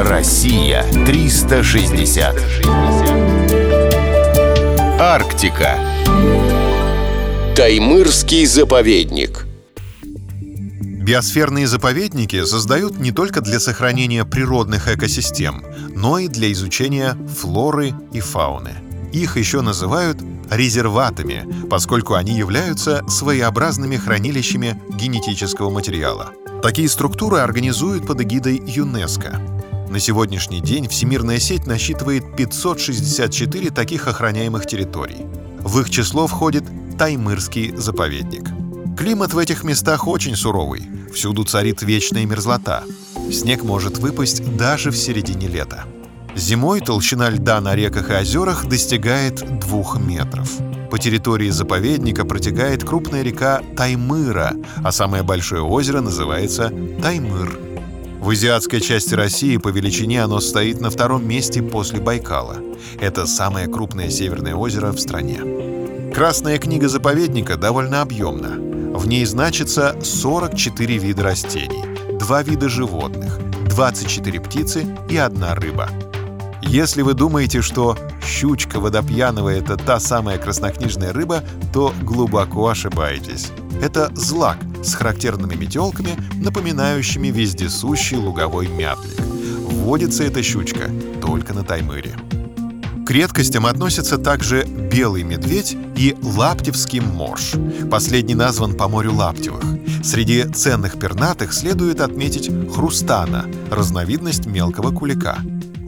Россия 360. Арктика. Таймырский заповедник. Биосферные заповедники создают не только для сохранения природных экосистем, но и для изучения флоры и фауны. Их еще называют резерватами, поскольку они являются своеобразными хранилищами генетического материала. Такие структуры организуют под эгидой ЮНЕСКО. На сегодняшний день Всемирная сеть насчитывает 564 таких охраняемых территорий. В их число входит Таймырский заповедник. Климат в этих местах очень суровый. Всюду царит вечная мерзлота. Снег может выпасть даже в середине лета. Зимой толщина льда на реках и озерах достигает двух метров. По территории заповедника протекает крупная река Таймыра, а самое большое озеро называется Таймыр. В азиатской части России по величине оно стоит на втором месте после Байкала. Это самое крупное северное озеро в стране. Красная книга заповедника довольно объемна. В ней значится 44 вида растений, 2 вида животных, 24 птицы и одна рыба. Если вы думаете, что щучка водопьяного — это та самая краснокнижная рыба, то глубоко ошибаетесь. Это злак с характерными метелками, напоминающими вездесущий луговой мятлик. Водится эта щучка только на Таймыре. К редкостям относятся также белый медведь и лаптевский морж. Последний назван по морю Лаптевых. Среди ценных пернатых следует отметить хрустана, разновидность мелкого кулика.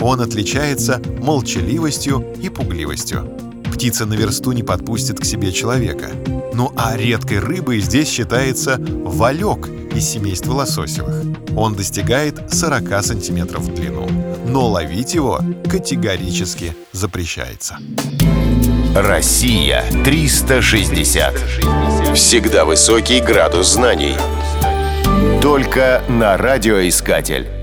Он отличается молчаливостью и пугливостью. Птица на версту не подпустит к себе человека. Ну а редкой рыбой здесь считается валек из семейства лососевых. Он достигает 40 сантиметров в длину. Но ловить его категорически запрещается. Россия 360. Всегда высокий градус знаний. Только на радиоискатель.